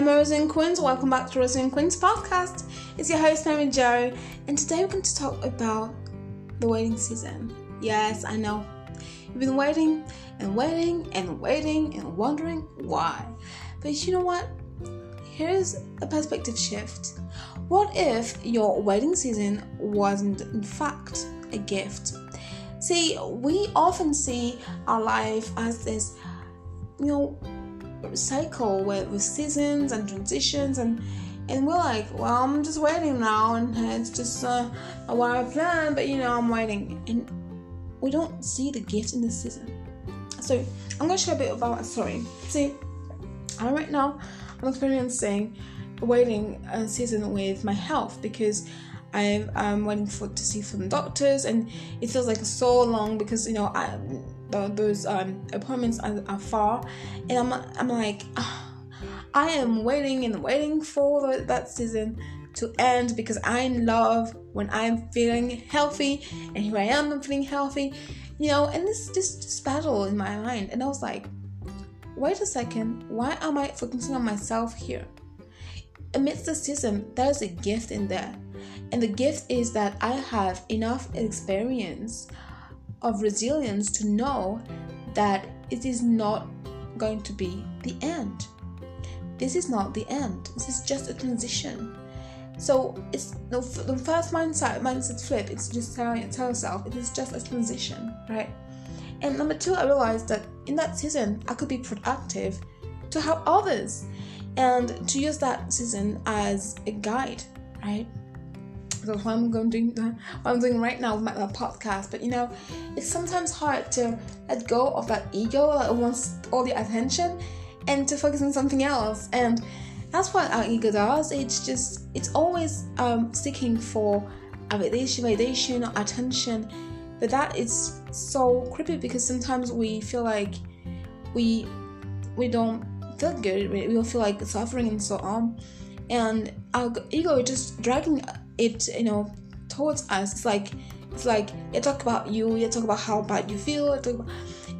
Hello, Resilient Queens. Welcome back to Resilient Queens podcast. It's your host, Mary Joe, and today we're going to talk about the waiting season. Yes, I know. You've been waiting and waiting and waiting and wondering why. But you know what? Here's a perspective shift. What if your waiting season wasn't, in fact, a gift? See, we often see our life as this, you know, cycle with, with seasons and transitions and and we're like, well, I'm just waiting now, and it's just uh, what I plan, but you know, I'm waiting, and we don't see the gift in the season. So I'm gonna share a bit about a story. See, I right now I'm experiencing waiting a season with my health because i am waiting for to see some doctors, and it feels like so long because you know I those um, appointments are, are, far, and I'm I'm like, oh, I am waiting and waiting for that season to end because I love when I'm feeling healthy, and here I am, I'm feeling healthy, you know, and this this this battle in my mind, and I was like, wait a second, why am I focusing on myself here? Amidst the season, there's a gift in there. And the gift is that I have enough experience of resilience to know that it is not going to be the end. This is not the end. This is just a transition. So it's the, the first mindset mindset flip. It's just telling tell yourself it is just a transition, right? And number two, I realized that in that season I could be productive to help others and to use that season as a guide, right? So what I'm going to do, what I'm doing right now with my, my, podcast. But you know, it's sometimes hard to let go of that ego that wants all the attention and to focus on something else. And that's what our ego does. It's just it's always um, seeking for validation, validation, attention. But that is so creepy because sometimes we feel like we we don't feel good. We, we feel like suffering and so on. And our ego is just dragging it you know towards us. It's like it's like you talk about you you talk about how bad you feel about,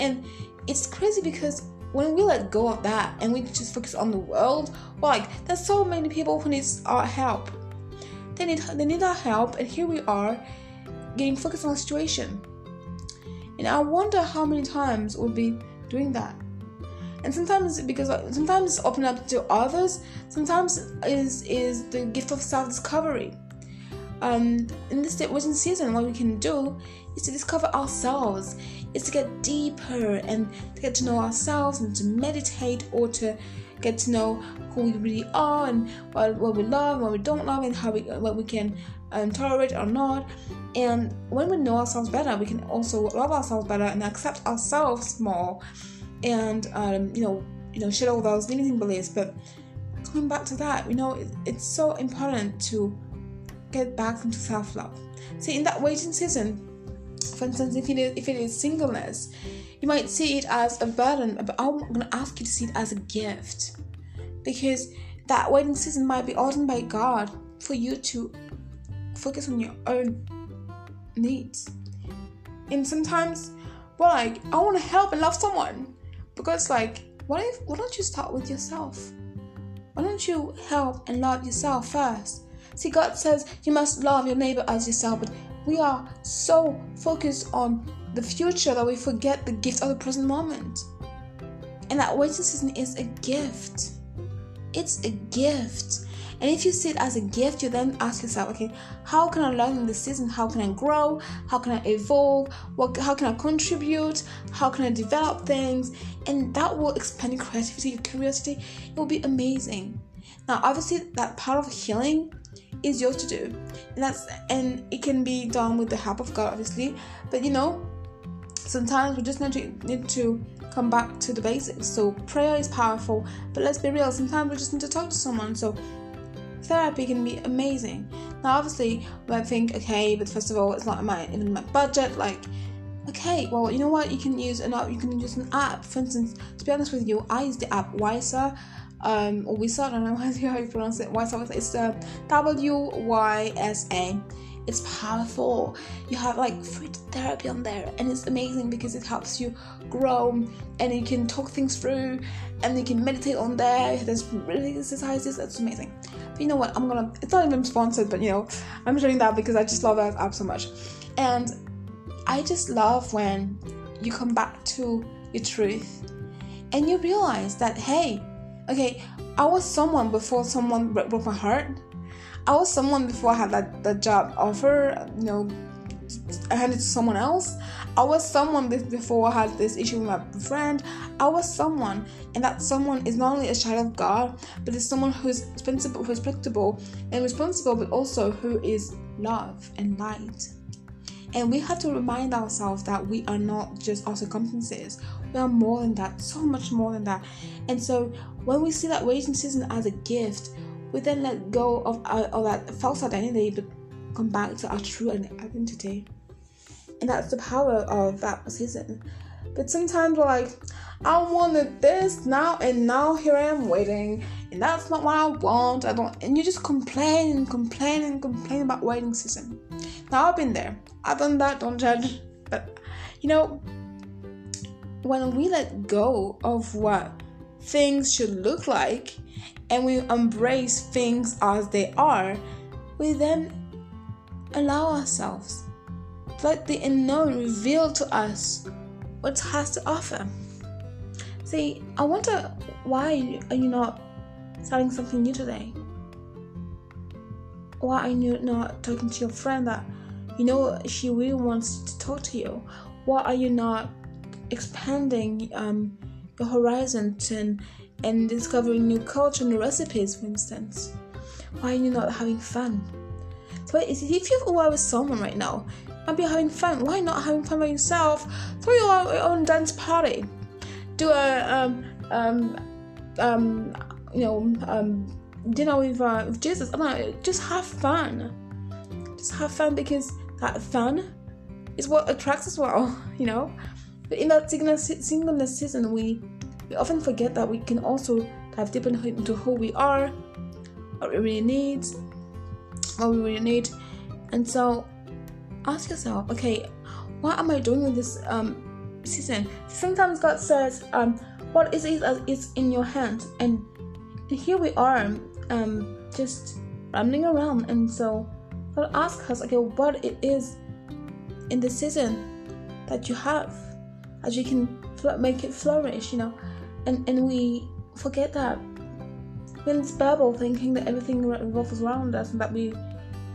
and it's crazy because when we let go of that and we just focus on the world like there's so many people who need our help. They need they need our help and here we are getting focused on the situation. And i wonder how many times we'll be doing that. And sometimes because sometimes open up to others. Sometimes is is the gift of self-discovery um, in this waiting season, what we can do is to discover ourselves, is to get deeper and to get to know ourselves and to meditate or to get to know who we really are and what, what we love, what we don't love, and how we what we can um, tolerate or not. And when we know ourselves better, we can also love ourselves better and accept ourselves more, and um, you know, you know, shed all those limiting beliefs. But coming back to that, you know, it, it's so important to get back into self love. See, in that waiting season, for instance, if it is, if it is singleness, you might see it as a burden, but I'm going to ask you to see it as a gift because that waiting season might be ordained by God for you to focus on your own needs. And sometimes we're like, I want to help and love someone because, like, what if, why don't you start with yourself? Why don't you help and love yourself first? See, God says you must love your neighbor as yourself, but we are so focused on the future that we forget the gift of the present moment. And that waiting season is a gift. It's a gift. And if you see it as a gift, you then ask yourself, okay, how can I learn in this season? How can I grow? How can I evolve? What, how can I contribute? How can I develop things? And that will expand your creativity, your curiosity. It will be amazing. Now, obviously, that part of healing is yours to do. And that's and it can be done with the help of god obviously. But you know sometimes we just need to need to come back to the basics. So prayer is powerful but let's be real sometimes we just need to talk to someone. So therapy can be amazing. Now obviously we might think okay but first of all it's not my even my budget like okay well you know what? You can use an app you can use an app. For instance to be honest with you i use the app wiser um, or Wysa, I don't know how you pronounce it, Wysa, it's uh, W Y S A. it's powerful. You have like free therapy on there, and it's amazing because it helps you grow and you can talk things through and you can meditate on there. There's breathing exercises, that's amazing. But you know what? I'm gonna, it's not even sponsored, but you know, I'm showing that because I just love that app so much. And I just love when you come back to your truth and you realize that, hey, okay, I was someone before someone broke my heart I was someone before I had that, that job offer, you know, I handed to someone else. I was someone before I had this issue with my friend. I was someone, and that someone is not only a child of God, but is someone who's respectable and responsible, but also who is love and light. And we have to remind ourselves that we are not just our circumstances. We are more than that, so much more than that. And so when we see that waiting season as a gift, we then let go of, our, of that false identity but come back to our true identity. And that's the power of that season. But sometimes we're like, I wanted this now, and now here I am waiting, and that's not what I want. I don't, and you just complain and complain and complain about waiting season. Now I've been there, I've done that. Don't judge, but you know, when we let go of what things should look like and we embrace things as they are, we then allow ourselves let the unknown reveal to us what has to offer. See, I wonder why are you not starting something new today? Why are you not talking to your friend that you know she really wants to talk to you? Why are you not expanding um, your horizon and and discovering new culture, new recipes, for instance? Why are you not having fun? So if you're aware with someone right now, maybe you're having fun. Why not having fun by yourself? Throw your, own dance party. Do a um um um you know um dinner with uh, with Jesus. Know. Just have fun. Just have fun because that fun is what attracts as well. You know. But in that singleness season, we we often forget that we can also dive deeper into who we are, what we really need, what we really need. And so ask yourself, okay, what am I doing with this um, season? Sometimes God says, um, what is it that is in your hands? And, and here we are, um, just rambling around. And so God asks us, okay, what it is in the season that you have, as you can make it flourish, you know. And and we forget that in this bubble thinking that everything revolves around us and that we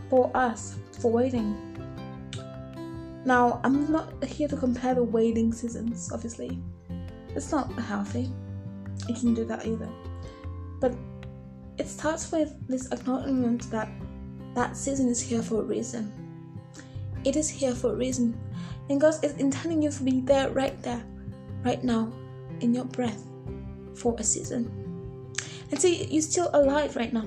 for us for waiting. Now i'm not here to compare the waiting seasons obviously. It's not healthy. You can do that either. But it starts with this acknowledgement that that season is here for a reason. It is here for a reason and god is intending you to be there right there right now in your breath for a season. And see, you're still alive right now.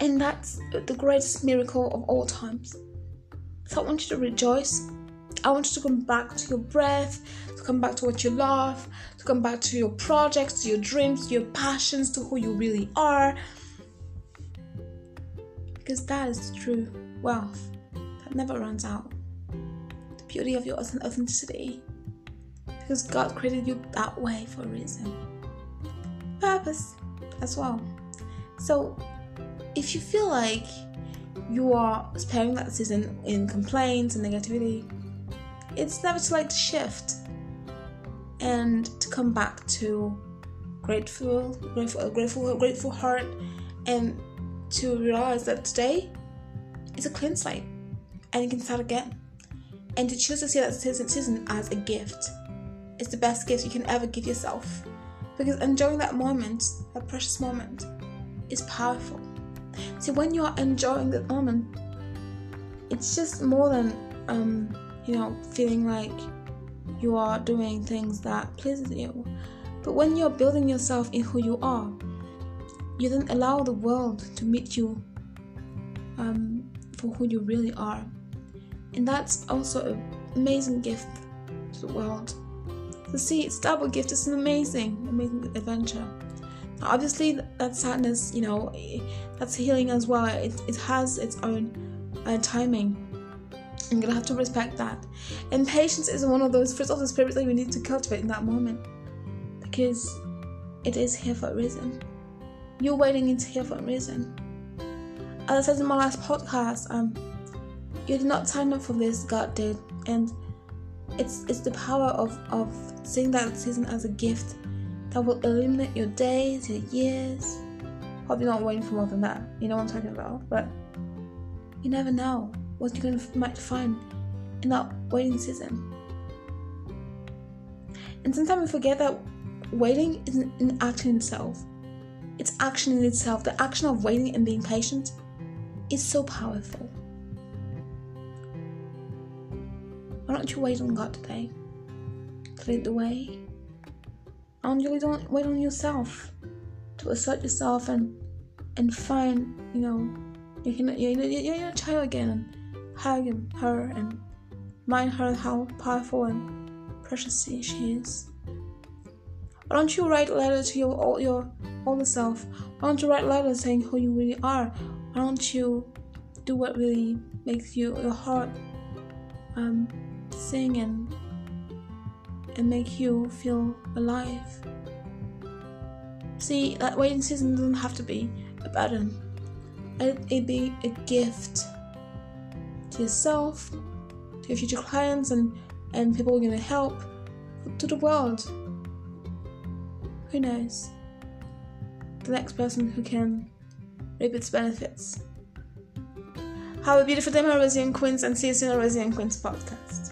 And that's the greatest miracle of all times. So I want you to rejoice. I want you to come back to your breath, to come back to what you love, to come back to your projects, to your dreams, your passions, to who you really are. Because that is true wealth that never runs out. Beauty of your authenticity because God created you that way for a reason. Purpose as well. So, if you feel like you are sparing that season in complaints and negativity, it's never too late to shift and to come back to grateful, grateful, grateful, grateful heart, and to realize that today is a clean slate and you can start again. And to choose to see that season, as a gift is the best gift you can ever give yourself. Because enjoying that moment, that precious moment, is powerful. See, when you are enjoying that moment, it's just more than, um, you know, feeling like you are doing things that pleases you. But when you're building yourself in who you are, you then allow the world to meet you um, for who you really are. And that's also an amazing gift to the world. So see, it's double gift. It's an amazing, amazing adventure. Now, obviously, that sadness, you know, that's healing as well. It, it has its own uh, timing. I'm gonna have to respect that. And patience is one of those fruits of the spirit that we need to cultivate in that moment. Because it is here for a reason. You're waiting into here for a reason. As I said in my last podcast, um, you did not sign up for this, God did. And it's it's the power of, of seeing that season as a gift that will illuminate your days, your years. Probably not waiting for more than that. You know what I'm talking about? But you never know what you're gonna might find in that waiting season. And sometimes we forget that waiting is an action in itself. It's action in itself. The action of waiting and being patient is so powerful. Why don't you wait on God today? To lead the way. Why don't you wait on yourself to assert yourself and and find, you know, you can you're, you're, you're a child again and hug her and remind her how powerful and precious she is. Why don't you write letters to your all your older self? Why don't you write letters saying who you really are? Why don't you do what really makes you your heart um, sing and and make you feel alive? See, that waiting season doesn't have to be a burden. It be a gift to yourself, to your future clients, and and people you're gonna help, to the world. Who knows? The next person who can reap its benefits. Have a beautiful day, my Resilient Queens, and see you soon on Resilient Queens podcast.